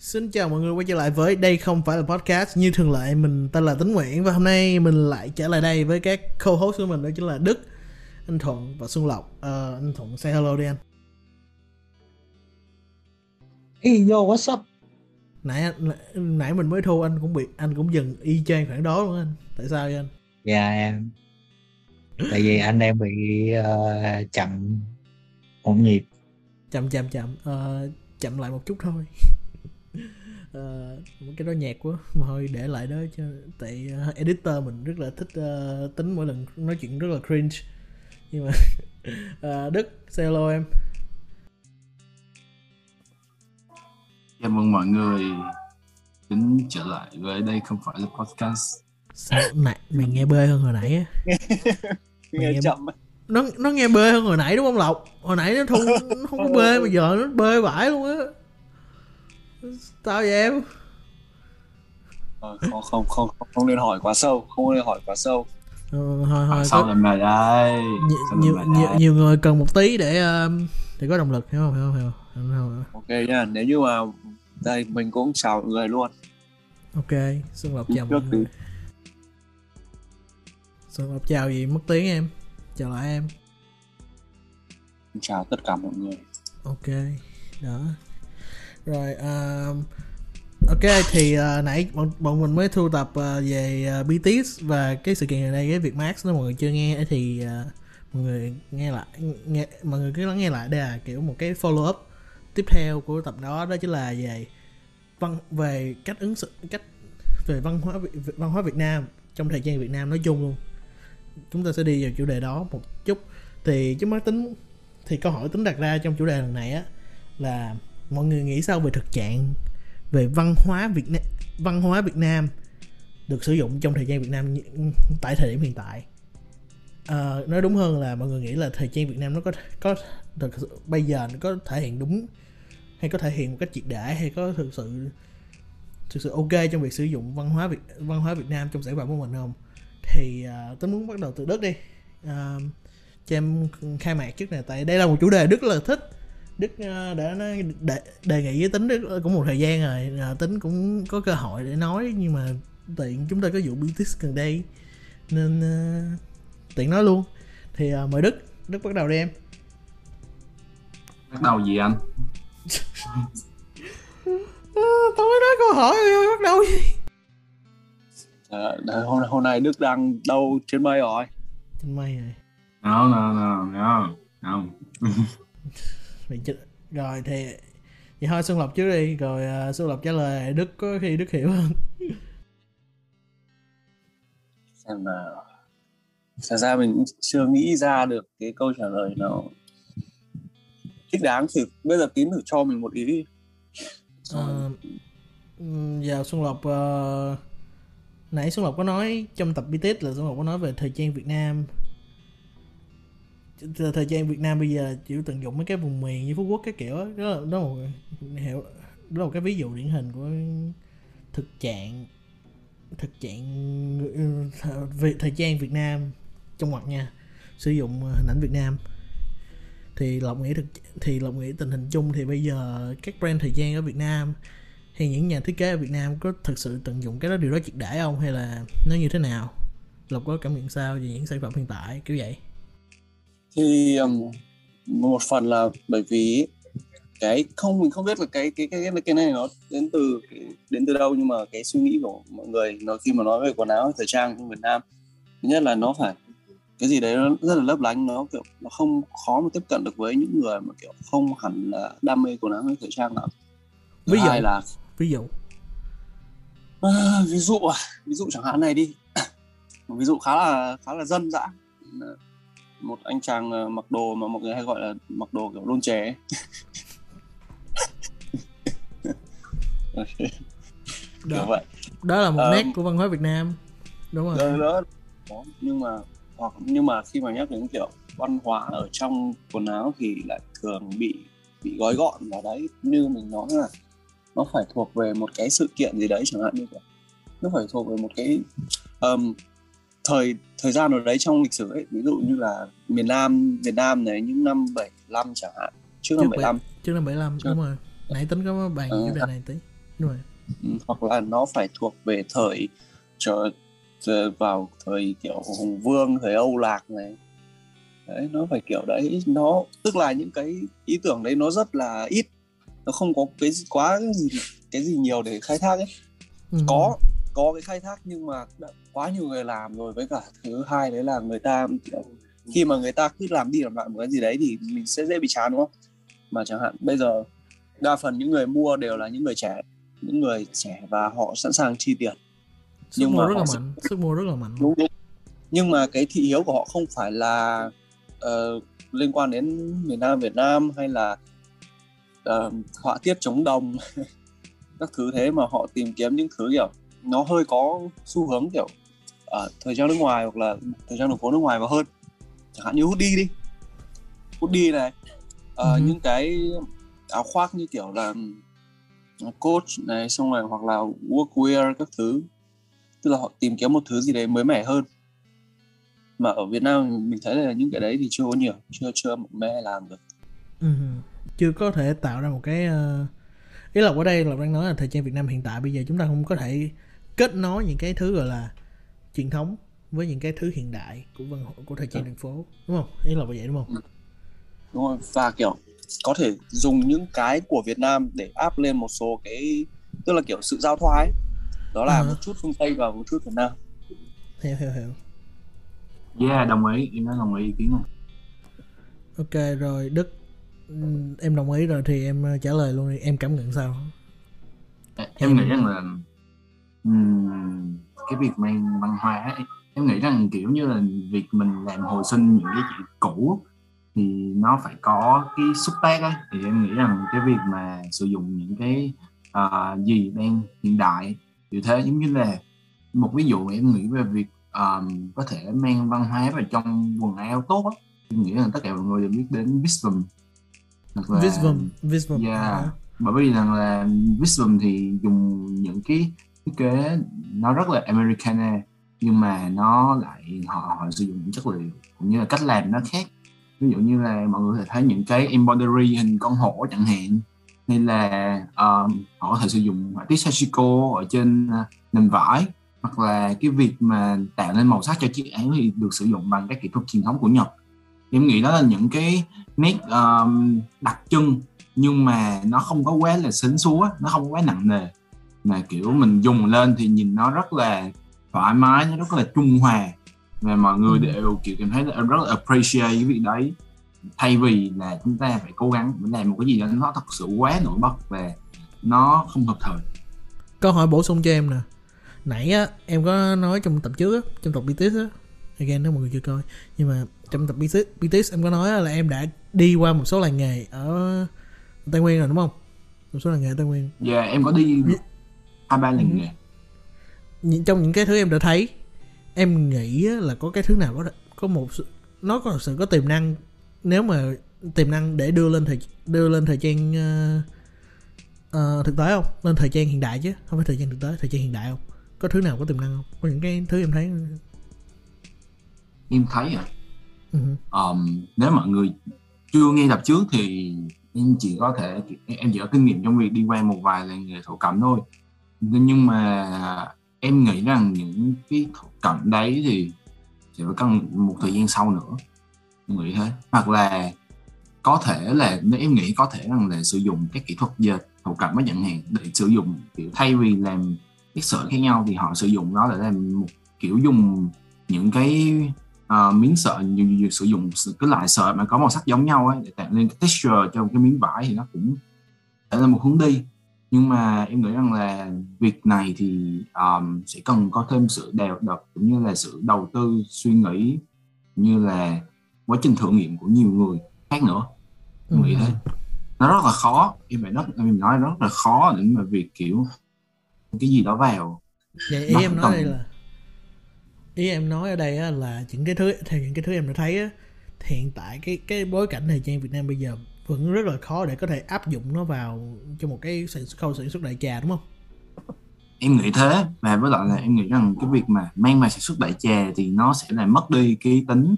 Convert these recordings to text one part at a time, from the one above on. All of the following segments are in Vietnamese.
Xin chào mọi người quay trở lại với đây không phải là podcast như thường lệ mình tên là Tính Nguyễn và hôm nay mình lại trở lại đây với các co-host của mình đó chính là Đức, anh Thuận và Xuân Lộc. Ờ, anh Thuận say hello đi anh. Hey yo, what's up? Nãy nãy mình mới thu anh cũng bị anh cũng dừng y chang khoảng đó luôn anh. Tại sao vậy anh? Dạ em Tại vì anh em bị ờ, chậm một nhịp Chậm chậm chậm Ờ, chậm lại một chút thôi. Ờ, cái đó nhạt quá mà thôi để lại đó cho tại ờ, editor mình rất là thích ờ, tính mỗi lần nói chuyện rất là cringe. Nhưng mà ờ, Đức say hello em. Chào mừng mọi người đến trở lại với đây không phải là podcast. sao nãy mày nghe bê hơn hồi nãy á? Nghe Nghe- chậm nó nó nghe bê hơn hồi nãy đúng không lộc? Hồi nãy nó không nó không có bê mà giờ nó bê vãi luôn á tao vậy em? Ờ, không, không không không không nên hỏi quá sâu không nên hỏi quá sâu. Thôi Sao có, lại mày đây? nhiều, Sao nhiều, nhiều, nhiều người cần một tí để um, để có động lực hiểu không hiểu không hiểu không, hiểu không? ok nha nếu như mà đây mình cũng chào mọi người luôn. Ok xuân lộc chào mọi người. Xuân lộc chào gì mất tiếng em chào lại em. Chào tất cả mọi người. Ok đó rồi um, ok thì uh, nãy bọn, bọn mình mới thu tập uh, về uh, BTS và cái sự kiện này đây cái việc Max nếu mọi người chưa nghe thì uh, mọi người nghe lại nghe mọi người cứ lắng nghe lại đây là kiểu một cái follow up tiếp theo của tập đó đó chính là về văn về cách ứng xử cách về văn hóa văn hóa Việt Nam trong thời gian Việt Nam nói chung luôn. Chúng ta sẽ đi vào chủ đề đó một chút. Thì chúng mới tính thì câu hỏi tính đặt ra trong chủ đề lần này á là mọi người nghĩ sao về thực trạng về văn hóa Việt Nam văn hóa Việt Nam được sử dụng trong thời gian Việt Nam tại thời điểm hiện tại? À, nói đúng hơn là mọi người nghĩ là thời trang Việt Nam nó có có thực sự bây giờ nó có thể hiện đúng hay có thể hiện một cách triệt để hay có thực sự thực sự ok trong việc sử dụng văn hóa Việt văn hóa Việt Nam trong sản phẩm của mình không? Thì ờ, à, tôi muốn bắt đầu từ đất đi. À, cho em khai mạc trước này tại đây là một chủ đề Đức rất là thích. Đức ờ, đã đề, đề nghị với tính Đức cũng một thời gian rồi. Ờ, tính cũng có cơ hội để nói nhưng mà tiện chúng ta có vụ BTS gần đây nên ờ, tiện nói luôn. Thì mời Đức Đức bắt đầu đi em. Bắt đầu gì anh? à, tôi mới nói câu hỏi rồi bắt đầu gì? Đấy, hôm, hôm nay Đức đang đâu trên mây rồi? Trên mây rồi. No, no, no, no, no. Vậy chứ, rồi thì vậy thôi Xuân Lộc trước đi. Rồi uh, Xuân Lộc trả lời Đức có khi Đức hiểu hơn. Xem nào. Thật ra mình cũng chưa nghĩ ra được cái câu trả lời nào thích đáng thì bây giờ tín thử cho mình một ý. Đi ừm, giờ Xuân Lộc ờ, nãy Xuân Lộc có nói trong tập BTS là Xuân Lộc có nói về thời trang Việt Nam thời gian Việt Nam bây giờ chỉ tận dụng mấy cái vùng miền như Phú Quốc cái kiểu đó, đó là đó là một hiểu đó là một cái ví dụ điển hình của thực trạng thực trạng ừ, về thời gian Việt Nam trong ngoặc nha sử dụng ờ, hình ảnh Việt Nam. Thì lộc nghĩ thực thì lộc nghĩ tình hình chung thì bây giờ các brand thời gian ở Việt Nam hay những nhà thiết kế ở Việt Nam có thực sự tận dụng cái đó điều đó triệt để không? Hay là nó như thế nào? Lộc có cảm nhận sao về những sản phẩm hiện tại kiểu vậy? Thì um, một phần là bởi vì cái không mình không biết là cái cái cái cái này nó đến từ đến từ đâu nhưng mà cái suy nghĩ của mọi người nó khi mà nói về quần áo thời trang trong Việt Nam thứ nhất là nó phải cái gì đấy nó rất là lấp lánh nó kiểu nó không khó mà tiếp cận được với những người mà kiểu không hẳn là đam mê quần áo thời trang lắm. Ví dụ? là ví dụ? À, ví dụ à, ví dụ chẳng hạn này đi. Ví dụ khá là khá là dân dã một anh chàng ờ, mặc đồ mà mọi người hay gọi là mặc đồ kiểu ấy. kiểu đó, vậy đó là một Ờ. nét của văn hóa Việt Nam đúng rồi đó, đó. Đó. nhưng mà hoặc nhưng mà khi mà nhắc đến kiểu văn hóa ở trong quần áo thì lại thường bị bị gói gọn vào đấy như mình nói là nó phải thuộc về một cái sự kiện gì đấy chẳng hạn như kiểu nó phải thuộc về một cái ờm, thời thời gian nào đấy trong lịch sử ấy ví dụ như là miền Nam Việt Nam này những năm 75 chẳng hạn trước năm Trước 75 trước năm 75 Trước- đúng rồi. Nãy tính có bàn Ờ, chủ đề này tí đúng rồi. Ừ, hoặc là nó phải thuộc về thời trở trở vào thời kiểu hùng vương thời âu lạc này. Đấy nó phải kiểu đấy nó tức là những cái ý tưởng đấy nó rất là ít. Nó không có cái gì- quá cái gì cái gì nhiều để khai thác ấy. Ừ. có có cái khai thác nhưng mà đã quá nhiều người làm rồi với cả thứ hai đấy là người ta kiểu, khi mà người ta cứ làm đi làm lại một cái gì đấy thì mình sẽ dễ bị chán đúng không? Mà chẳng hạn bây giờ đa phần những người mua đều là những người trẻ những người trẻ và họ sẵn sàng chi tiền. Sức nhưng mua mà rất là mạnh sức mua rất là mạnh. Đúng đúng. Nhưng mà cái thị hiếu của họ không phải là ờ, liên quan đến miền Nam Việt Nam hay là ờ, họa tiết chống đồng các thứ thế mà họ tìm kiếm những thứ kiểu nó hơi có xu hướng kiểu ở thời trang nước ngoài hoặc là thời trang đường phố nước ngoài và hơn. Chẳng hạn như hoodie đi. Hoodie này ờ, Ừ. những cái áo khoác như kiểu là coach này xong rồi hoặc là workwear các thứ. Tức là họ tìm kiếm một thứ gì đấy mới mẻ hơn. Mà ở Việt Nam mình thấy là những cái đấy thì chưa có nhiều chưa chưa mẽ làm được. Ừ. chưa có thể tạo ra một cái ờ, ý là ở đây là đang nói là thời trang Việt Nam hiện tại bây giờ chúng ta không có thể kết nối những cái thứ gọi là truyền thống với những cái thứ hiện đại của văn hóa của thời trang đường phố đúng không? Ý là vậy đúng không? Đúng không và kiểu có thể dùng những cái của Việt Nam để áp lên một số cái tức là kiểu sự giao thoa ấy. Đó là Ờ. một chút phương Tây và một chút Việt Nam. Hiểu hiểu hiểu. Yeah đồng ý. Em nói đồng ý ý kiến này. Ok rồi Đức. Ừm, em đồng ý rồi thì em ờ, trả lời luôn đi. Em cảm nhận sao? Em nghĩ rằng là ừm, cái việc mang văn hóa ấy, em nghĩ rằng kiểu như là việc mình làm hồi sinh những cái chuyện cũ thì nó phải có cái xúc tác ấy thì em nghĩ rằng cái việc mà sử dụng những cái à, gì đang hiện đại như thế giống như là một ví dụ em nghĩ về việc um, có thể mang văn hóa vào trong quần áo tốt á. Em nghĩ rằng tất cả mọi người đều biết đến Visvum. Hoặc là Visvum Visvum Yeah. à, bởi vì rằng là Visvum thì dùng những cái thiết kế nó rất là Americana nhưng mà nó lại họ, họ sử dụng những chất liệu cũng như là cách làm nó khác. Ví dụ như là mọi người có thể thấy những cái embroidery hình con hổ chẳng hạn. Hay là um, họ có thể sử dụng họa tiết sashiko ở trên uh, nền vải hoặc là cái việc mà tạo nên màu sắc cho chiếc áo thì được sử dụng bằng các kỹ thuật truyền thống của Nhật. Em nghĩ đó là những cái nét um, đặc trưng nhưng mà nó không có quá là xính xúa nó không có quá nặng nề mà kiểu mình dùng lên thì nhìn nó rất là thoải mái nó rất là trung hòa. Và mọi người Ừ. đều kiểu cảm thấy là rất là appreciate cái việc đấy. Thay vì là chúng ta phải cố gắng để làm một cái gì đó nó thật sự quá nổi bật và nó không hợp thời. Câu hỏi bổ sung cho em nè. Nãy á em có nói trong tập trước á trong tập BTS á. Again nếu mọi người chưa coi. Nhưng mà trong tập BTS, BTS em có nói là em đã đi qua một số làng nghề ở Tây Nguyên rồi đúng không? Một số làng nghề ở Tây Nguyên. Và em có đi Lần Ừ. Nhìn- trong những cái thứ em đã thấy em nghĩ là có cái thứ nào có có một nó có sự có tiềm năng nếu mà tiềm năng để đưa lên thời đưa lên thời trang ờ, ờ, thực tế không? Lên thời trang hiện đại chứ không phải thời trang thực tế thời trang hiện đại không? Có thứ nào có tiềm năng không? Có những cái thứ em thấy em thấy à? Ừ. um, nếu mọi người chưa nghe tập trước thì em chỉ có thể em chỉ có kinh nghiệm trong việc đi qua một vài làng nghề thổ cẩm thôi nhưng mà em nghĩ rằng những cái cận đấy thì sẽ phải cần một thời gian sau nữa. Em nghĩ thế. Hoặc là có thể là nếu em nghĩ có thể rằng là sử dụng các kỹ thuật dệt thổ cẩm với chẳng hạn để sử dụng kiểu thay vì làm các sợi khác nhau thì họ sử dụng nó để làm một kiểu dùng những cái uh, miếng sợi sử dụng cái loại sợi mà có màu sắc giống nhau ấy để tạo nên cái texture cho cái miếng vải thì nó cũng sẽ là một hướng đi nhưng mà em nghĩ rằng là việc này thì um, sẽ cần có thêm sự đều đặn cũng như là sự đầu tư suy nghĩ như là quá trình thử nghiệm của nhiều người khác nữa. Em nghĩ thế. Nó rất là khó. Em phải rất em nói rất là khó để mà việc kiểu cái gì đó vào. Vậy ý Nó em nói cần- đây là ý em nói ở đây á, là những cái thứ theo những cái thứ em đã thấy á, hiện tại cái cái bối cảnh thời trang Việt Nam bây giờ vẫn rất là khó để có thể áp dụng nó vào cho một cái sản khâu sản xuất đại trà đúng không? em nghĩ thế và với lại là em nghĩ rằng cái việc mà mang vào sản xuất đại trà thì nó sẽ là mất đi cái tính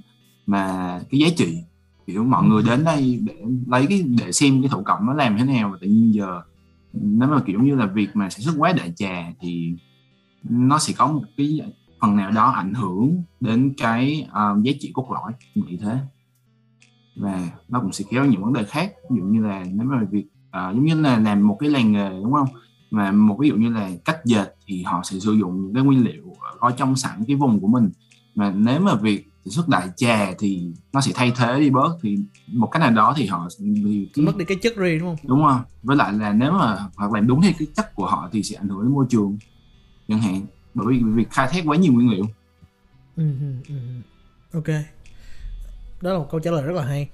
mà cái giá trị kiểu mọi người đến đây để lấy cái để xem cái thổ cẩm nó làm thế nào và tự nhiên giờ nếu mà kiểu như là việc mà sản xuất quá đại trà thì nó sẽ có một cái phần nào đó ảnh hưởng đến cái uh, giá trị cốt lõi nghĩ thế và nó cũng sẽ kéo những vấn đề khác. Ví dụ như là nếu mà việc uh, giống như là làm một cái làng nghề đúng không? Mà một ví dụ như là cách dệt thì họ sẽ sử dụng những cái nguyên liệu có trong sẵn cái vùng của mình. Mà nếu mà việc sản xuất đại trà thì nó sẽ thay thế đi bớt. Thì một cách nào đó thì họ vì cái... mất đi cái chất riêng đúng không? Đúng không với lại là nếu mà hoặc làm đúng theo cái chất của họ thì sẽ ảnh hưởng đến môi trường chẳng hạn. Bởi vì việc khai thác quá nhiều nguyên liệu. Ừ, ừ, ừ. ok đó là một câu trả lời rất là hay.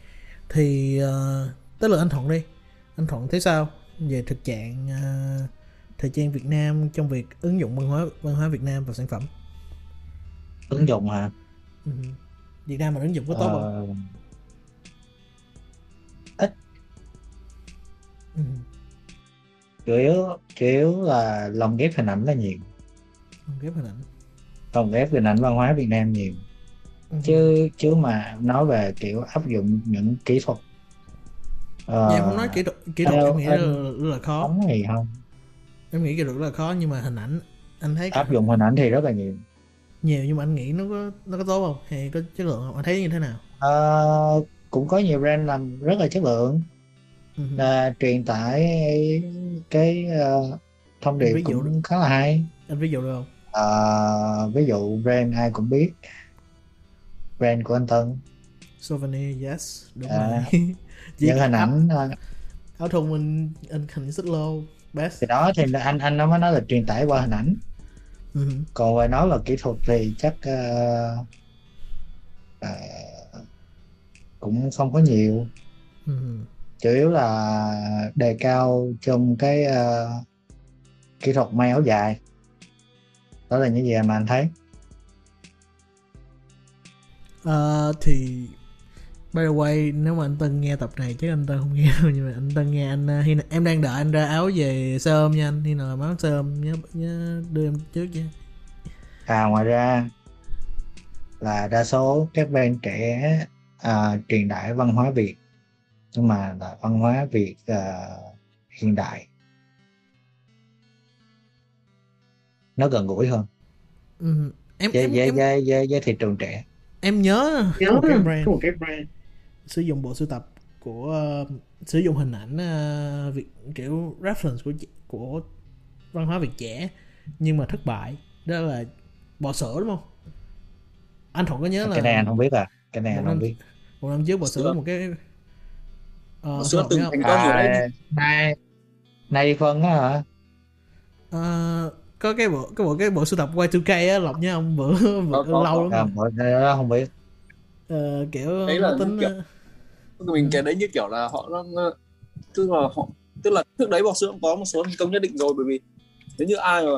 Thì uh, tới lượt anh thuận đi. Anh thuận thấy sao về thực trạng uh, thời trang Việt Nam trong việc ứng dụng văn hóa văn hóa Việt Nam vào sản phẩm? Ứng dụng hả? Ừ. Việt Nam mà ứng dụng có tốt không? Uh, ít. Ừ. chủ yếu chủ yếu là lồng ghép hình ảnh là nhiều. Lồng ghép hình ảnh. Lồng ghép hình ảnh văn hóa Việt Nam nhiều. Chứ chứ mà nói về kiểu áp dụng những kỹ thuật uh, em không nói kỹ thuật kỹ thuật em nghĩ là, là khó. không gì không. Em nghĩ kỹ thuật rất là khó nhưng mà hình ảnh anh thấy áp dụng hình ảnh thì rất là nhiều. Nhiều nhưng mà anh nghĩ nó có nó có tốt không? Hay có chất lượng không? Anh thấy như thế nào? Uh, cũng có nhiều brand làm rất là chất lượng. Uh-huh. là truyền tải cái uh, thông điệp cũng được. khá là hay. anh ví dụ được không? Uh, ví dụ brand ai cũng biết brand của anh Tân. Souvenir yes đúng à, rồi. Những hình ảnh áo thun mình anh hình xích lô best. Thì đó thì anh anh nó mới nói là truyền tải qua hình ảnh. Uh-huh. còn về nói là kỹ thuật thì chắc uh, uh, cũng không có nhiều. Uh-huh. chủ yếu là đề cao trong cái uh, kỹ thuật may áo dài. Đó là những gì mà anh thấy uh, thì by the way nếu mà anh Tân nghe tập này chắc anh Tân không nghe đâu nhưng mà anh Tân nghe anh khi em đang đợi anh ra áo về sơm nha anh. Khi nào làm áo sơm nhớ nhớ đưa em trước chứ à ngoài ra là đa số các bên trẻ à, truyền đại văn hóa Việt. Nhưng mà là văn hóa Việt à, hiện đại. Nó gần gũi hơn. Ừ. em, với, em, với, em... với, với, với thị trường trẻ em nhớ, nhớ. Một cái brand, một cái brand. Sử dụng bộ sưu tập của uh, sử dụng hình ảnh uh, việc kiểu reference của của văn hóa Việt trẻ nhưng mà thất bại. Đó là bò sữa đúng không? Anh thuận có nhớ cái là cái này anh không biết à. Cái này anh không biết. một năm trước bò sữa một cái uh, sữa từng thành công rồi đấy. Nay nay phân á hả? Uh, có cái bộ cái bộ cái bộ sưu tập Y2K á lộc nhá ông bữa, bữa có, lâu lắm à, đó không biết. Ờ, kiểu đấy là tính kiểu, mình cái đấy như kiểu là họ nó tức là họ tức là trước đấy bò sữa cũng có một số thành công nhất định rồi bởi vì nếu như ai mà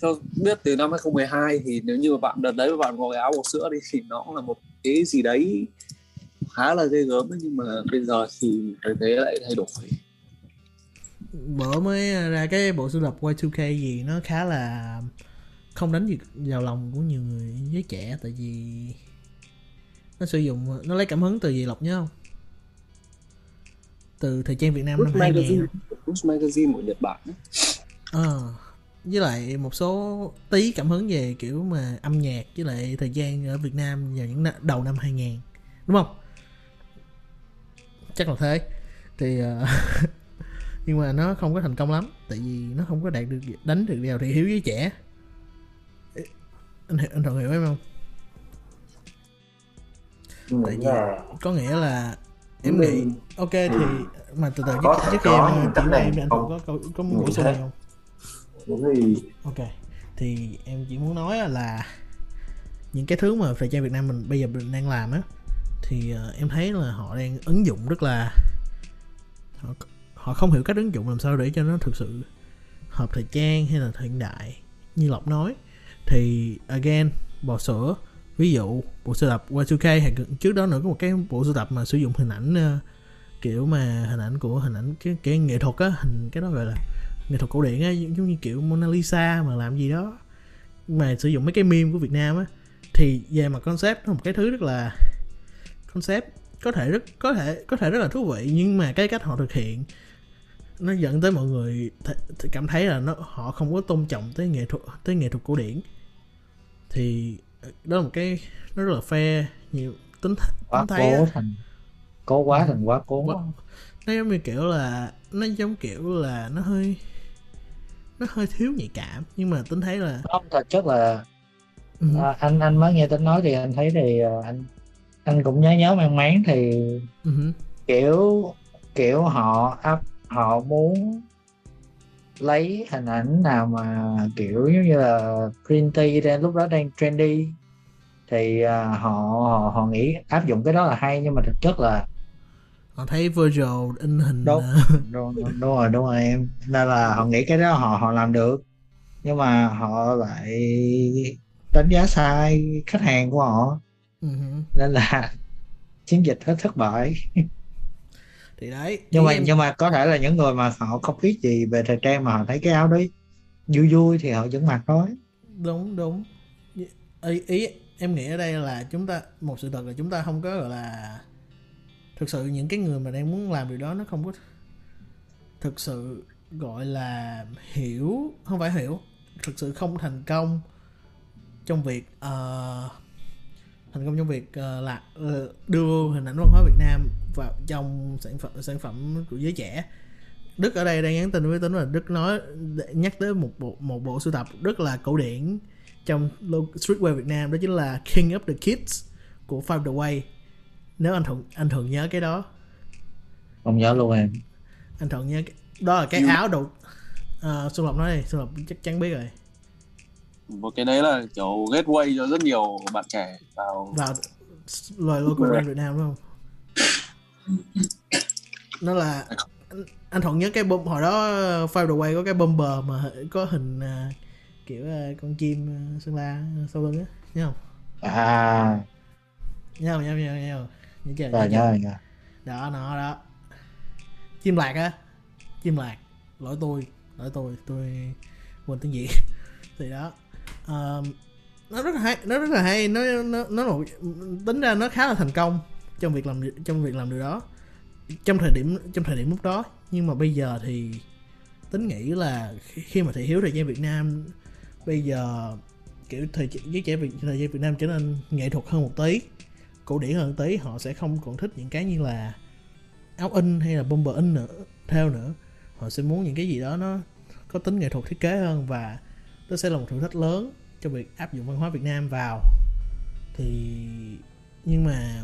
cho biết từ năm 2012 thì nếu như mà bạn đợt đấy mà bạn ngồi áo bò sữa đi thì nó cũng là một cái gì đấy khá là ghê gớm ấy, nhưng mà bây giờ thì thế lại thay đổi bữa mới ra cái bộ sưu tập Y2K gì nó khá là không đánh gì vào lòng của nhiều người giới trẻ tại vì nó sử dụng nó lấy cảm hứng từ gì lộc nhớ không? Từ thời trang Việt Nam năm 2000 Push Magazine của Nhật Bản ờ à, với lại một số tí cảm hứng về kiểu mà âm nhạc với lại thời gian ở Việt Nam vào những đầu năm 2000 đúng không? Chắc là thế. Thì uh, nhưng mà nó không có thành công lắm tại vì nó không có đạt được đánh được vào thị hiếu với trẻ. Anh anh thuận hiểu em không? Tại vì có nghĩa là em nghĩ ok thì mà từ từ trước, trước khi em chỉ này em anh thuận có có, có muốn bổ sung không? Ok thì em chỉ muốn nói là những cái thứ mà thời trang Việt Nam mình bây giờ mình đang làm á thì uh, em thấy là họ đang ứng dụng rất là họ, họ không hiểu cách ứng dụng làm sao để cho nó thực sự hợp thời trang hay là hiện đại như lộc nói. Thì again bò sữa ví dụ bộ sưu tập Y2K hay trước đó nữa có một cái bộ sưu tập mà sử dụng hình ảnh uh, kiểu mà hình ảnh của hình ảnh cái cái nghệ thuật á hình cái đó gọi là nghệ thuật cổ điển á giống như kiểu Mona Lisa mà làm gì đó mà sử dụng mấy cái meme của Việt Nam á. Thì về mặt concept nó một cái thứ rất là concept có thể rất có thể có thể rất là thú vị nhưng mà cái cách họ thực hiện nó dẫn tới mọi người th- th- cảm thấy là nó họ không có tôn trọng tới nghệ thuật tới nghệ thuật cổ điển. Thì đó là một cái nó rất là fair nhiều tính, th- quá tính thấy cố thành cố quá thành quá cố. Quá- nó giống như kiểu là nó giống kiểu là nó hơi nó hơi thiếu nhạy cảm nhưng mà tính thấy là không thật chất là ừ, à, anh anh mới nghe tính nói thì anh thấy thì à, anh anh cũng nhớ nhớ mang máng thì ừ, kiểu kiểu họ áp họ muốn lấy hình ảnh nào mà kiểu giống như là tea đang lúc đó đang trendy thì à, họ, họ họ nghĩ áp dụng cái đó là hay nhưng mà thực chất là họ thấy Virgil in hình Đúng. ờ, đúng, đúng rồi đúng rồi em. Nên là họ nghĩ cái đó họ họ làm được. Nhưng mà họ lại đánh giá sai khách hàng của họ. Ừ, nên là chiến dịch hết thất bại thì đấy nhưng mà em- nhưng mà có thể là những người mà họ không biết gì về thời trang mà họ thấy cái áo đấy vui vui thì họ vẫn mặc thôi. Đúng đúng. Ý, ý em nghĩ ở đây là chúng ta một sự thật là chúng ta không có gọi là thực sự những cái người mà đang muốn làm điều đó nó không có thực sự gọi là hiểu không phải hiểu thực sự không thành công trong việc ờ, thành công trong việc ờ, là ờ, đưa hình ảnh văn hóa Việt Nam vào trong sản phẩm sản phẩm của giới trẻ. Đức ở đây đang nhắn tin với tính là Đức nói nhắc tới một bộ một bộ sưu tập rất là cổ điển trong streetwear Việt Nam đó chính là King of the Kids của Five The Way. Nếu anh thuận anh thuận nhớ cái đó. Không nhớ luôn em. Anh thuận nhớ cái, đó là cái You- áo đầu à, Xuân Lộc nói đi Xuân Lộc chắc chắn biết rồi một cái đấy là kiểu gateway cho rất nhiều bạn trẻ vào vào loài local brand Việt Nam đúng không? Nó là anh, anh thuận nhớ cái bom hồi đó Five The Way có cái bomber mà có hình à, kiểu à, con chim à, sơn la sau lưng á nhớ không? À. Nhớ không? Nhớ nhớ nhớ. Nhớ chưa? Rồi nhớ nhớ rồi nhớ. Đó nó đó. Chim lạc á. Chim lạc. Lỗi tôi lỗi tôi tôi quên tiếng việt. Thì đó nó rất là hay nó rất là hay nó nó nó là một, tính ra nó khá là thành công trong việc làm trong việc làm điều đó. Trong thời điểm trong thời điểm lúc đó nhưng mà bây giờ thì tính nghĩ là khi- khi mà thị hiếu thời gian Việt Nam bây giờ kiểu thời giới trẻ Việt thời gian Việt Nam trở nên nghệ thuật hơn một tí cổ điển hơn tí họ sẽ không còn thích những cái như là áo in hay là bomber in nữa theo nữa. Họ sẽ muốn những cái gì đó nó có tính nghệ thuật thiết kế hơn và đó sẽ là một thử thách lớn cho việc áp dụng văn hóa Việt Nam vào. Thì, nhưng mà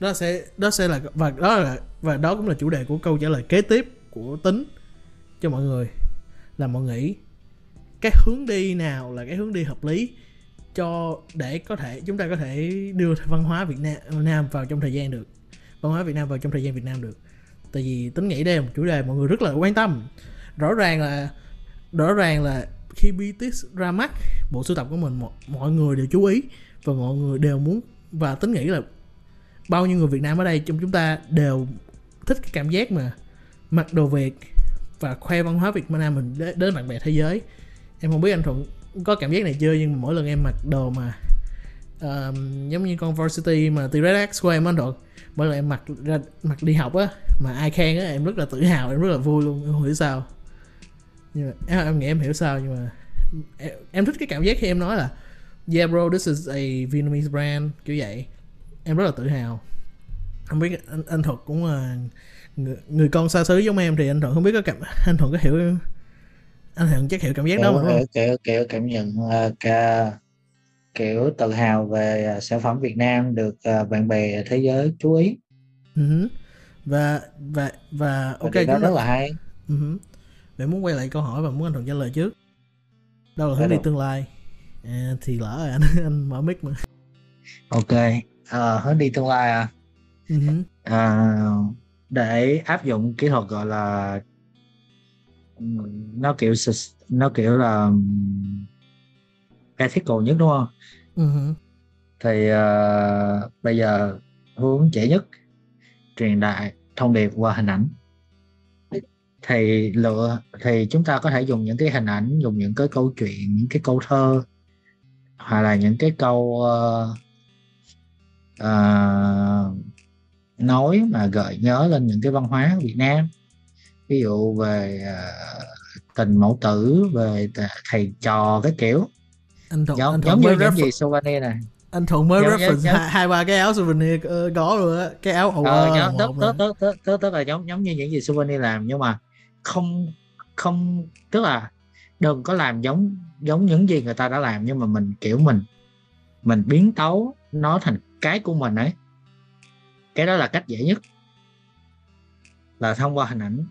đó sẽ đó sẽ là, và đó là, và đó cũng là chủ đề của câu trả lời kế tiếp của tính cho mọi người. Là mọi nghĩ cái hướng đi nào là cái hướng đi hợp lý cho để có thể, chúng ta có thể đưa văn hóa Việt Nam Nam vào trong thời gian được. Văn hóa Việt Nam vào trong thời gian Việt Nam được. Tại vì tính nghĩ đây là một chủ đề mọi người rất là quan tâm. Rõ ràng là, rõ ràng là khi BTS ra mắt bộ sưu tập của mình mọi, mọi người đều chú ý và mọi người đều muốn và tính nghĩ là bao nhiêu người Việt Nam ở đây trong chúng ta đều thích cái cảm giác mà mặc đồ Việt và khoe văn hóa Việt Nam mình đến, đến bạn bè thế giới. Em không biết anh Thuận có cảm giác này chưa nhưng mà mỗi lần em mặc đồ mà uh, giống như con Varsity mà từ Red X của em anh Thuận mỗi lần em mặc ra mặc đi học á mà ai khen á em rất là tự hào em rất là vui luôn không hiểu sao nhưng mà em, em nghĩ em hiểu sao nhưng mà em, em thích cái cảm giác khi em nói là yeah bro this is a Vietnamese brand kiểu vậy. Em rất là tự hào. Không biết anh, anh Thuật cũng là người, người con xa xứ giống em thì anh Thuận không biết có cảm anh Thuận có hiểu anh Thuận chắc hiểu cảm giác đó mà kiểu, đúng không? kiểu, kiểu, kiểu cảm nhận uh, ca, kiểu tự hào về uh, sản phẩm Việt Nam được uh, bạn bè thế giới chú ý. Uh-huh. và và và ok Và đó chúng rất là hay. Uh-huh. Vậy muốn quay lại câu hỏi và muốn anh Thuận trả lời trước. Đâu là hướng đi tương lai? À, thì lỡ rồi anh anh mở mic mà. Ok uh, hướng đi tương lai à? Uh-huh. À, để áp dụng kỹ thuật gọi là nó kiểu nó kiểu là ethical nhất đúng không? Uh-huh. thì ờ, bây giờ hướng dễ nhất truyền đại thông điệp qua hình ảnh thì lựa thì chúng ta có thể dùng những cái hình ảnh dùng những cái câu chuyện những cái câu thơ hoặc là những cái câu ờ, ờ, nói mà gợi nhớ lên những cái văn hóa Việt Nam. Ví dụ về uh, tình mẫu tử về thầy trò cái kiểu. Anh thuận giống, anh giống như mới những gì refer- souvenir này. anh thuận mới Giống- reference giống- hai, hai ba cái áo souvenir ờ, có luôn á. Cái áo ầu ờ, giống, tức, tức, tức, tức, tức là giống giống như những gì souvenir làm. Nhưng mà không không tức là đừng có làm giống giống những gì người ta đã làm nhưng mà mình kiểu mình mình biến tấu nó thành cái của mình ấy. Cái đó là cách dễ nhất. Là thông qua hình ảnh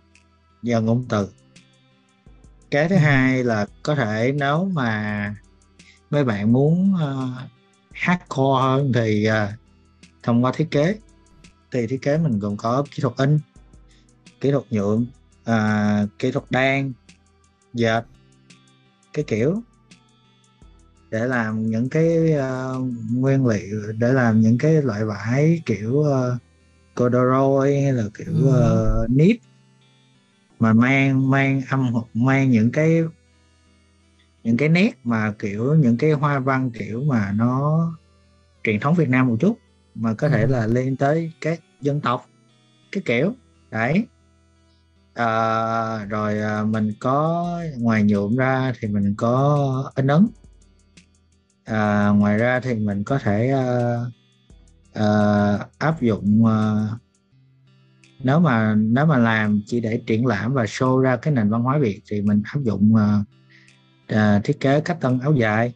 và ngôn từ. Cái thứ hai là có thể nếu mà mấy bạn muốn uh, hardcore hơn thì uh, thông qua thiết kế. Thì thiết kế mình gồm có kỹ thuật in kỹ thuật nhuộm à, kỹ thuật đan dệt cái kiểu để làm những cái uh, nguyên liệu để làm những cái loại vải kiểu uh, corduroy hay là kiểu Ừ. uh, nếp mà mang mang âm mang những cái những cái nét mà kiểu những cái hoa văn kiểu mà nó truyền thống Việt Nam một chút mà có thể Ừ. là lên tới các dân tộc cái kiểu đấy à, rồi à, mình có ngoài nhuộm ra thì mình có in ấn. À, ngoài ra thì mình có thể à, à, áp dụng à, nếu mà nếu mà làm chỉ để triển lãm và show ra cái nền văn hóa Việt thì mình áp dụng à, à, thiết kế cách tân áo dài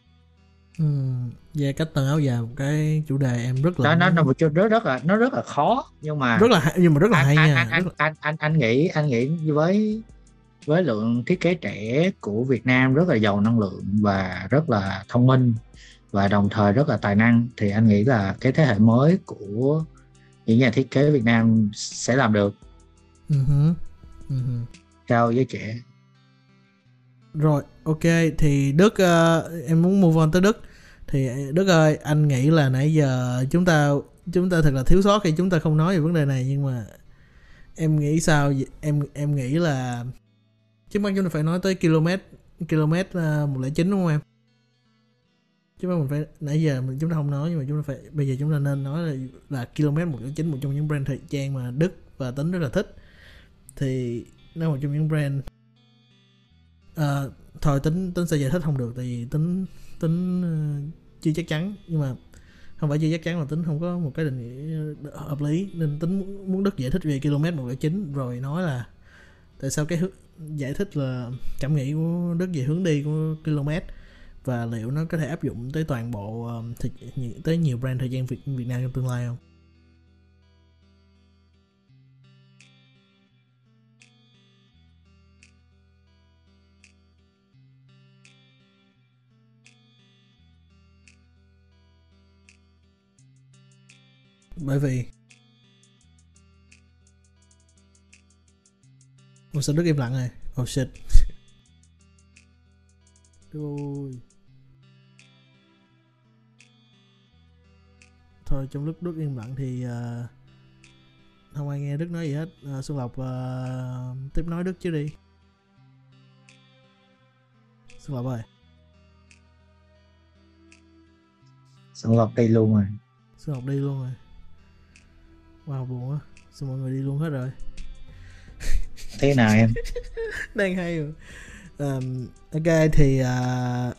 ừ. về cách tầng áo dài một cái chủ đề em rất là nó nó nó rất rất là nó rất là khó nhưng mà rất là nhưng mà rất là anh, hay anh, nha anh, anh, là- anh, anh, anh nghĩ anh nghĩ với với lượng thiết kế trẻ của Việt Nam rất là giàu năng lượng và rất là thông minh và đồng thời rất là tài năng thì anh nghĩ là cái thế hệ mới của những nhà thiết kế Việt Nam sẽ làm được Ừ hứ, ừ hứ. cao với trẻ Rồi, ok thì Đức uh, em muốn move on tới Đức. Thì ờ, Đức ơi, anh nghĩ là nãy giờ chúng ta chúng ta thật là thiếu sót khi chúng ta không nói về vấn đề này nhưng mà em nghĩ sao em em nghĩ là trước mắt chúng ta phải nói tới km km ờ, uh, 109 đúng không em? Chứ mà mình phải nãy giờ mình chúng ta không nói nhưng mà chúng ta phải bây giờ chúng ta nên nói là là km 109 một trong những brand thời trang mà Đức và Tính rất là thích. Thì nó một trong những brand uh, thôi tính tính sẽ giải thích không được tại vì tính tính uh, chưa chắc chắn nhưng mà không phải chưa chắc chắn là tính không có một cái định nghĩa ờ, hợp lý nên tính muốn- đức giải thích về km 109 rồi nói là tại sao cái hướng, giải thích là cảm nghĩ của đức về hướng đi của km và liệu nó có thể áp dụng tới toàn bộ ờ, tới nhiều brand thời gian Việt Việt Nam trong tương lai không? Bởi vì Ủa sao Đức im lặng rồi? Oh shit. Ôi Thôi trong lúc Đức im lặng thì uh, Không ai nghe Đức nói gì hết. Uh, Xuân Lộc uh, tiếp nói Đức chứ đi. Xuân Lộc ơi. Xuân Lộc đi luôn rồi. Xuân Lộc đi luôn rồi Wow buồn quá. Sao mọi người đi luôn hết rồi? Thế nào em? Đang hay rồi. Um, ok thì uh,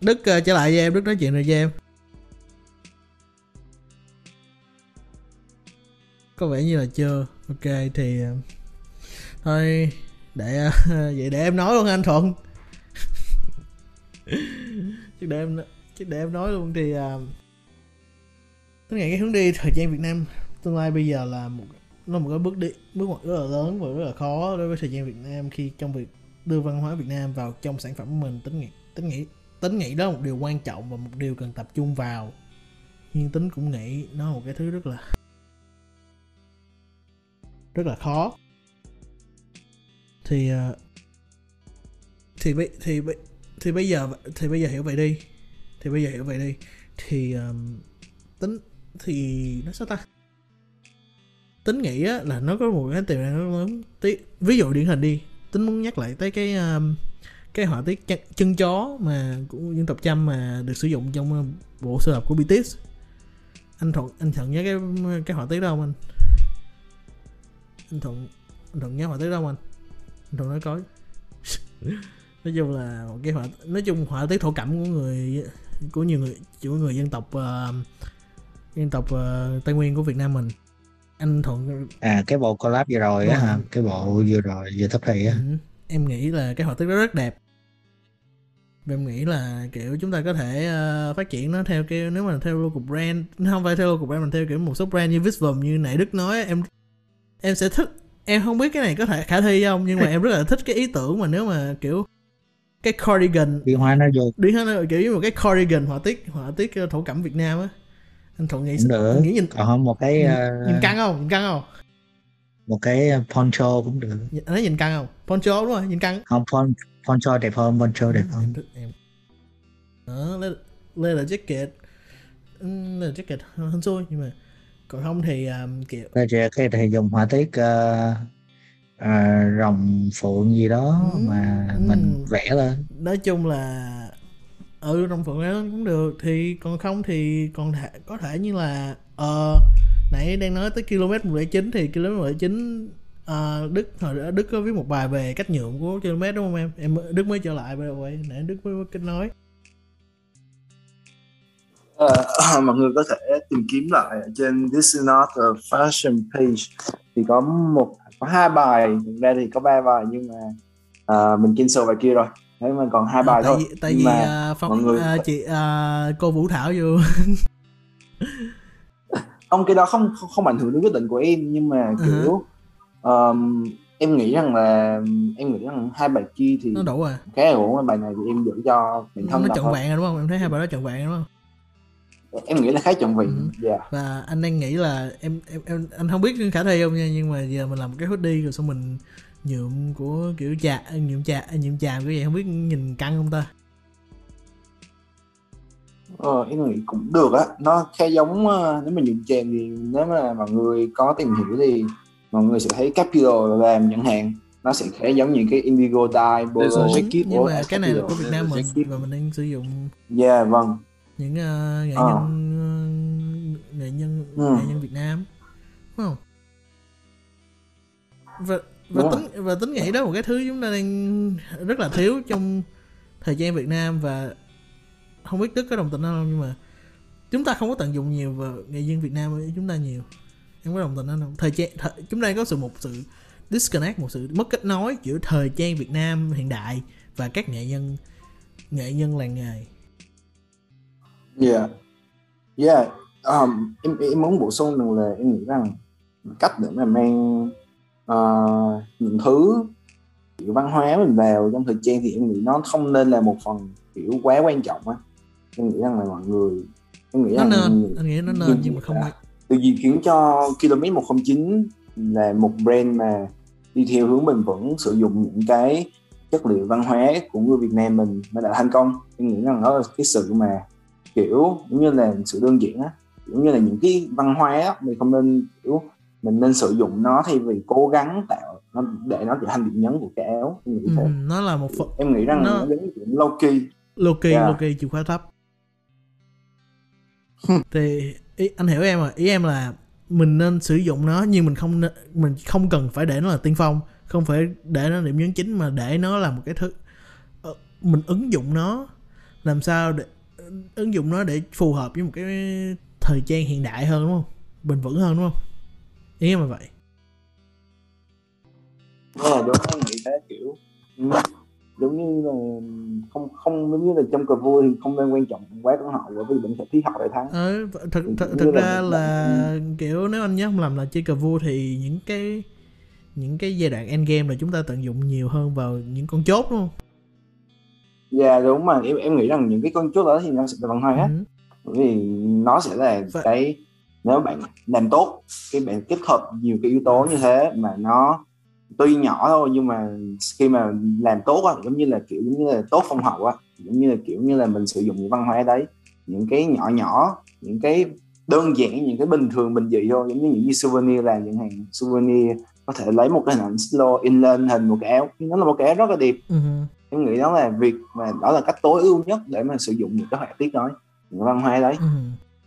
đức uh, trở lại với em. Đức nói chuyện rồi với em. Có vẻ như là chưa. Ok thì uh, thôi để uh, vậy để em nói luôn anh thuận. Chứ để em chứ để em nói luôn thì uh, tôi nghĩ cái hướng đi thời trang Việt Nam tương lai bây giờ là một nó một cái bước đi bước ngoặt rất là lớn và rất là khó đối với thời gian Việt Nam khi trong việc đưa văn hóa Việt Nam vào trong sản phẩm của mình. Tính nghĩ tính nghĩ tính nghĩ đó là một điều quan trọng và một điều cần tập trung vào. Nhưng tính cũng nghĩ nó là một cái thứ rất là rất là khó. Thì ờ, thì bây thì bây thì bây giờ thì bây giờ hiểu vậy đi. Thì bây giờ hiểu vậy đi. Thì um, tính thì nó sao ta? Tính nghĩ á, là nó có một cái tiềm năng lớn. Tí, ví dụ điển hình đi tính muốn nhắc lại tới cái um, cái họa tiết chân, chân chó mà của dân tộc Chăm mà được sử dụng trong uh, bộ sưu tập của BTS anh thuận anh thuận nhớ cái um, cái họa tiết đâu không anh? Anh thuận anh thuận nhớ họa tiết đâu không anh? Anh thuận nói coi. Nói chung là một cái họa nói chung họa tiết thổ cẩm của người của nhiều người của người dân tộc uh, dân tộc uh, tây nguyên của việt nam mình anh thuận à cái bộ collab vừa rồi á hả? cái bộ vừa rồi vừa thấp thì á. Ừ, em nghĩ là cái họa tiết đó rất đẹp. Và em nghĩ là kiểu chúng ta có thể ờ, phát triển nó theo cái nếu mà theo local brand không phải theo local brand mình theo kiểu một số brand như Visvum như nãy Đức nói em em sẽ thích em không biết cái này có thể khả thi không nhưng mà em rất là thích cái ý tưởng mà nếu mà kiểu cái cardigan biến hóa nó vô. Đi hết nó kiểu như một cái cardigan họa tiết họa tiết ờ, thổ cẩm Việt Nam á anh thuận nghĩ được nghĩ nhìn còn không một cái nhìn, ờ, nhìn căng không? Nhìn căng không? một cái poncho cũng được. Anh thấy nhìn căng không? Poncho đúng rồi nhìn căng. Không pon, poncho đẹp hơn poncho đẹp hơn. thích em. Đó leather, leather jacket. Ừ, leather jacket hơn xui nhưng mà còn không thì um, kiểu cái cái thì dùng họa tiết ờ, ờ, rồng phượng gì đó Ừ, mà ừ. mình vẽ lên. Nói chung là ừ trong phượng đó cũng được. Thì còn không thì còn thể, có thể như là ờ nãy đang nói tới km 109 thì km 109 ờ, Đức hồi đó Đức có viết một bài về cách nhượng của km đúng không em? Em Đức mới trở lại rồi the nãy Đức mới kết nói Ờ, mọi người có thể tìm kiếm lại trên This is not a fashion page. Thì có một có hai bài thực ra thì có ba bài nhưng mà ờ, mình cancel bài kia rồi thế mà còn hai bài tại thôi. vì, tại vì mà à, phong, mọi người- à, chị à, cô Vũ Thảo vô. Không cái đó không không, ảnh hưởng đến quyết định của em nhưng mà Ừ. kiểu ờm, em nghĩ rằng là em nghĩ rằng hai bài kia thì nó đủ à cái của bài này thì em giữ cho bản thân nó vẹn rồi đúng không? Em thấy hai bài đó vẹn rồi đúng không? Em nghĩ là khá trọn vẹn Ừ. dạ. Và anh đang nghĩ là em em, em anh không biết khả thi không nha nhưng mà giờ mình làm một cái hoodie rồi xong mình nhuộm của kiểu trà nhuộm trà nhuộm tràm cái vậy không biết nhìn căng không ta? Ờ, em nghĩ cũng được á. Nó khá giống ờ, nếu mà nhuộm chèn thì nếu mà mọi người có tìm hiểu thì mọi người sẽ thấy Capital làm chẳng hạn. Nó sẽ khá giống những cái indigo dye Đúng, jacket nhưng mà cái này là của Việt Nam mình và mình đang sử dụng dạ vâng. những uh, nghệ Ờ. nhân uh, nghệ nhân Ừ. nghệ nhân Việt Nam đúng không? Và và Đúng tính và tính nghĩ đó một cái thứ chúng ta đang rất là thiếu trong thời gian Việt Nam và không biết Đức có đồng tình không nhưng mà chúng ta không có tận dụng nhiều vào nghệ nhân Việt Nam với chúng ta nhiều. Em có đồng tình không? Thời gian thời, chúng ta có sự một sự disconnect một sự mất kết nối giữa thời trang Việt Nam hiện đại và các nghệ nhân nghệ nhân làng nghề. Dạ dạ um, em em muốn bổ sung rằng là em nghĩ rằng cách để mà mang ờ, những thứ kiểu văn hóa mình vào trong thời trang thì em nghĩ nó không nên là một phần kiểu quá quan trọng á. Em nghĩ rằng là mọi người em nghĩ nó rằng nên anh nghĩ nó nên nhưng mà không từ gì khiến cho km 109 là một brand mà đi theo hướng bền vững sử dụng những cái chất liệu văn hóa của người Việt Nam mình mà đã thành công. Em nghĩ rằng đó là cái sự mà kiểu giống như là sự đơn giản á. Giống như là những cái văn hóa mình không nên kiểu mình nên sử dụng nó thay vì cố gắng tạo nó để nó trở thành điểm nhấn của cái áo em nghĩ ừ, thế nó là một phần em nghĩ rằng nó- nó giống như key Loki. Yeah. Loki chìa khóa thấp. Thì ý, anh hiểu em rồi. Ý em là mình nên sử dụng nó nhưng mình không mình không cần phải để nó là tiên phong. Không phải để nó điểm nhấn chính mà để nó là một cái thứ ờ, mình ứng dụng nó. Làm sao để ứng dụng nó để phù hợp với một cái thời trang hiện đại hơn đúng không? Bền vững hơn đúng không ý em là vậy Đúng rồi, đúng em nghĩ thế kiểu ừ, giống như là không không giống như là trong cờ vua thì không nên quan trọng quá con hậu bởi vì vẫn sẽ thi hậu để thắng ờ thật Cũng thật, như thật là ra một là kiểu nếu anh nhớ không lầm là chơi cờ vua thì những cái những cái giai đoạn end game là chúng ta tận dụng nhiều hơn vào những con chốt đúng không? dạ đúng mà em em nghĩ rằng những cái con chốt đó thì nó sẽ là văn hóa hết Ừ. bởi vì nó sẽ là Vậy- cái nếu bạn làm tốt cái bạn kết hợp nhiều cái yếu tố như thế mà nó tuy nhỏ thôi nhưng mà khi mà làm tốt á giống như là kiểu giống như là tốt phong hậu á giống như là kiểu như là mình sử dụng những văn hóa đấy những cái nhỏ nhỏ những cái đơn giản những cái bình thường bình dị thôi giống như những cái souvenir làm chẳng hạn souvenir có thể lấy một cái hình ảnh slow in lên hình một cái áo nó là một cái áo rất là đẹp Ừ. em nghĩ đó là việc mà đó là cách tối ưu nhất để mà sử dụng những cái họa tiết đó những văn hóa đấy Ừ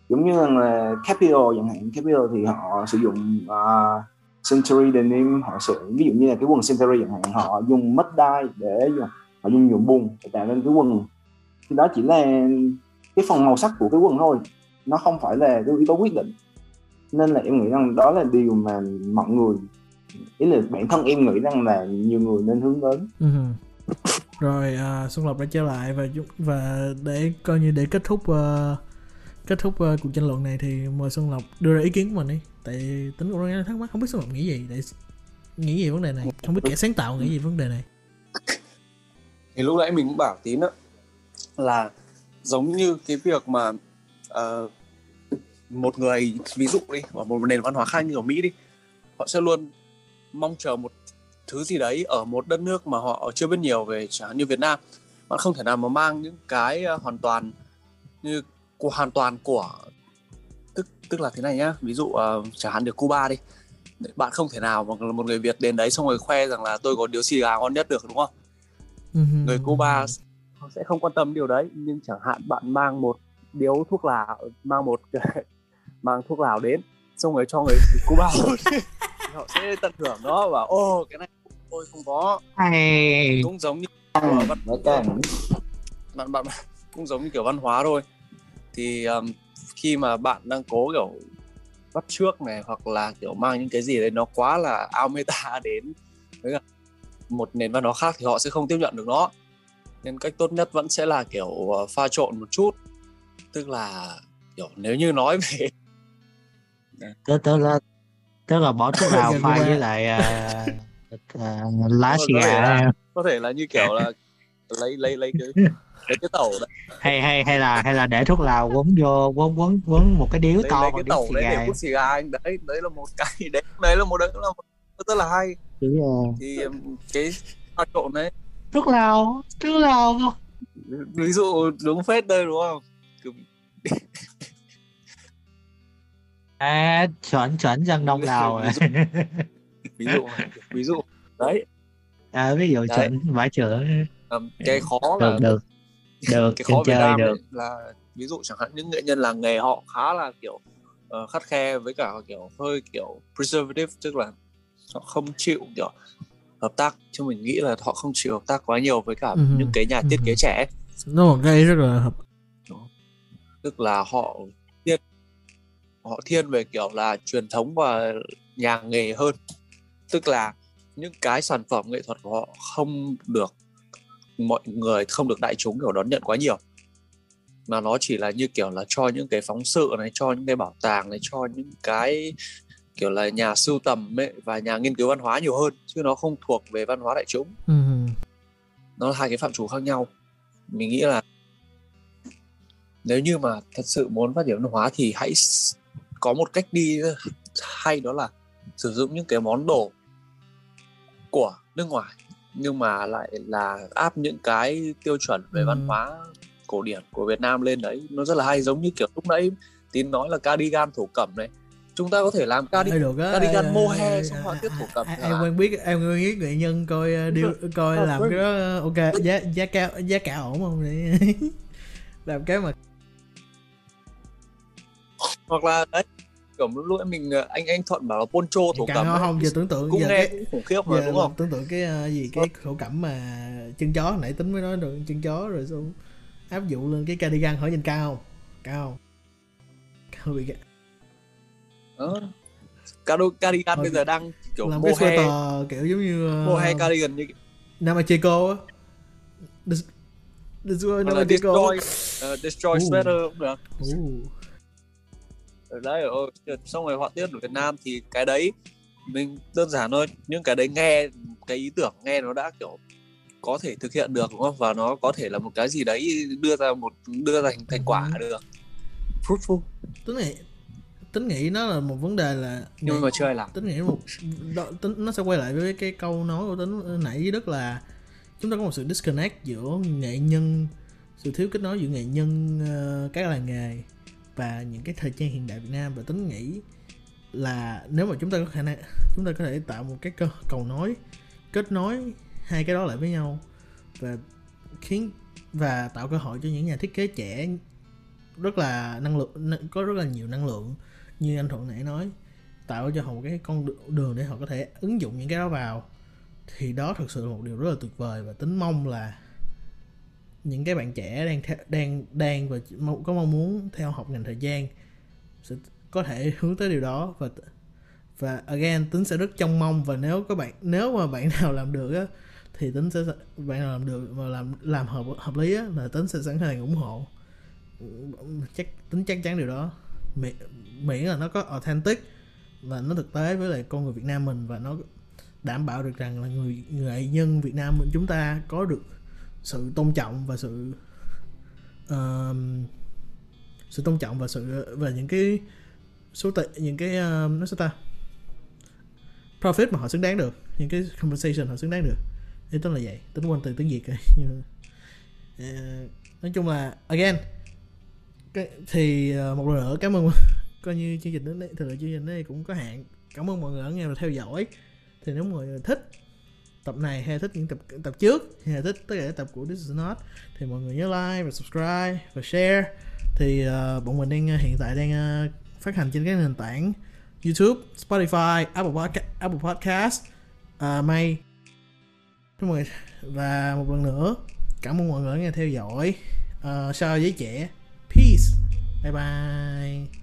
giống như là Capital chẳng hạn. Capital thì họ sử dụng à, uh, Century Denim họ sử ví dụ như là cái quần Century chẳng hạn họ dùng mất đai để dùng họ dùng nhuộm bùn để tạo nên cái quần. Thì đó chỉ là cái phần màu sắc của cái quần thôi nó không phải là cái yếu tố quyết định. Nên là em nghĩ rằng đó là điều mà mọi người ý là bản thân em nghĩ rằng là nhiều người nên hướng đến. Ừ. rồi à, xuân lộc đã trở lại và và để coi như để kết thúc uh kết thúc uh, cuộc tranh luận này thì mời xuân lộc đưa ra ý kiến của mình đi. Tại tính cũng đang thắc mắc không biết xuân lộc nghĩ gì để nghĩ gì vấn đề này. Không biết kẻ sáng tạo nghĩ gì vấn đề này. Thì lúc nãy mình cũng bảo tín á là giống như cái việc mà uh, một người ví dụ đi ở một nền văn hóa khác như ở Mỹ đi họ sẽ luôn mong chờ một thứ gì đấy ở một đất nước mà họ chưa biết nhiều về chẳng hạn như Việt Nam. Bạn không thể nào mà mang những cái ờ, hoàn toàn như của hoàn toàn của tức tức là thế này nhá ví dụ ờ, chẳng hạn được Cuba đi bạn không thể nào mà một người Việt đến đấy xong rồi khoe rằng là tôi có điếu xì gà ngon nhất được đúng không Ừ. người Cuba họ sẽ không quan tâm điều đấy nhưng chẳng hạn bạn mang một điếu thuốc lào mang một mang thuốc lào đến xong rồi cho người Cuba họ sẽ tận hưởng nó và ô cái này tôi không có hay cũng giống như văn bạn bạn cũng giống như kiểu văn hóa thôi thì um, khi mà bạn đang cố kiểu bắt trước này hoặc là kiểu mang những cái gì đấy nó quá là ao meta đến với một nền văn hóa khác thì họ sẽ không tiếp nhận được nó. Nên cách tốt nhất vẫn sẽ là kiểu uh, pha trộn một chút. Tức là kiểu nếu như nói về tức tức là tức là bỏ thuốc lào Gần pha với lại à, à, lá xì Có thể gà là- có thể là như kiểu là lấy lấy lấy cái lấy cái tẩu đấy. Hay hay hay là hay là để thuốc lào quấn vô quấn quấn quấn một cái điếu to lấy cái xì đấy để hút xì gà đấy đấy là một cái đấy đấy là một đấy là một rất là hay. Chứ, à, thì um, cái pha trộn đấy. Thuốc lào thuốc lào. Ví dụ đúng phết đây đúng không? À chuẩn chuẩn dân đông lào Ví dụ- ví dụ ví dụ. Đấy. À, ví dụ Đấy. chuẩn vải chữa cái khó là được được cái em khó Việt chơi Nam được. là ví dụ chẳng hạn những nghệ nhân làng nghề họ khá là kiểu ờ, khắt khe với cả kiểu hơi kiểu preservative tức là họ không chịu kiểu hợp tác. Chứ mình nghĩ là họ không chịu hợp tác quá nhiều với cả Ừ. những cái nhà thiết kế Ừ. trẻ. Nó cái rất là hợp tức là họ thiên họ thiên về kiểu là truyền thống và nhà nghề hơn. Tức là những cái sản phẩm nghệ thuật của họ không được mọi người không được đại chúng kiểu đón nhận quá nhiều. Mà nó chỉ là như kiểu là cho những cái phóng sự này cho những cái bảo tàng này cho những cái kiểu là nhà sưu tầm ấy, và nhà nghiên cứu văn hóa nhiều hơn chứ nó không thuộc về văn hóa đại chúng. Ừ. nó là hai cái phạm trù khác nhau. Mình nghĩ là nếu như mà thật sự muốn phát triển văn hóa thì hãy có một cách đi hay đó là sử dụng những cái món đồ của nước ngoài nhưng mà lại là áp những cái tiêu chuẩn về Ừ. văn hóa cổ điển của Việt Nam lên đấy nó rất là hay giống như kiểu lúc nãy tín nói là cardigan thổ cẩm này chúng ta có thể làm cardigan được cardigan ê, mohair ê, xong họa tiết thổ cẩm em quen biết em quen biết nghệ nhân coi ờ, coi Ờ, làm quen. cái đó ờ, ok giá giá cao giá cả ổn không để làm cái mà hoặc là đấy kiểu lúc lúc mình ờ, anh anh thuận bảo là poncho thổ cẩm không, ấy, không giờ tưởng tượng cũng giờ nghe cái khủng khiếp mà đúng không? tưởng tượng cái ờ, gì cái khẩu cẩm mà chân chó nãy tính mới nói được chân chó rồi xong áp dụng lên cái cardigan hỏi nhìn cao không? cao. Cao bị đó Cado cardigan bây giờ đang kiểu làm cái sweater kiểu giống như uh, mohair cardigan như Namachico á. Des- Destroy Namachico destroy ờ, destroy sweater cũng được. Ở đấy ở xong rồi họa tiết ở Việt Nam thì cái đấy mình đơn giản thôi những cái đấy nghe cái ý tưởng nghe nó đã kiểu có thể thực hiện được đúng không? Và nó có thể là một cái gì đấy đưa ra một đưa ra thành quả Ừ. được. Fruitful. Tính nghĩ tính nghĩ nó là một vấn đề là nhưng mà chưa ai làm. Tính nghĩ một đó, tính nó sẽ quay lại với cái câu nói của tính nãy đức là chúng ta có một sự disconnect giữa nghệ nhân sự thiếu kết nối giữa nghệ nhân ờ, các làng nghề và những cái thời trang hiện đại Việt Nam và tính nghĩ là nếu mà chúng ta có khả năng chúng ta có thể tạo một cái cơ, cầu nối kết nối hai cái đó lại với nhau và khiến và tạo cơ hội cho những nhà thiết kế trẻ rất là năng lượng có rất là nhiều năng lượng như anh thuận nãy nói tạo cho họ một cái con đường để họ có thể ứng dụng những cái đó vào. Thì đó thực sự là một điều rất là tuyệt vời và tính mong là những cái bạn trẻ đang theo, đang đang và có mong muốn theo học ngành thời gian sẽ có thể hướng tới điều đó và và again tính sẽ rất trông mong và nếu các bạn nếu mà bạn nào làm được á thì tính sẽ bạn nào làm được mà làm làm hợp hợp lý á là tính sẽ sẵn sàng ủng hộ. Chắc tính chắc chắn điều đó. Miễn, miễn là nó có authentic và nó thực tế với lại con người Việt Nam mình và nó đảm bảo được rằng là người nghệ nhân Việt Nam mình chúng ta có được sự tôn trọng và sự uh, sự tôn trọng và sự và những cái số tệ những cái uh, nói sao ta? Profit mà họ xứng đáng được những cái compensation họ xứng đáng được. Ý tức là vậy tính quên từ tiếng việt rồi nhưng uh, nói chung là again cái, thì uh, một lần nữa cảm ơn coi như chương trình đến đây thời lượng chương trình đây cũng có hạn. Cảm ơn mọi người đã nghe và theo dõi. Thì nếu mọi người thích tập này hay thích những tập tập trước hay thích tất cả các tập của This is not thì mọi người nhớ like và subscribe và share. Thì uh, bọn mình đang ờ, hiện tại đang uh, phát hành trên các nền tảng YouTube, Spotify, Apple Podcast, Apple Podcast, uh, May. Mọi và một lần nữa cảm ơn mọi người nghe theo dõi. Uh, sao giới trẻ peace. Bye bye.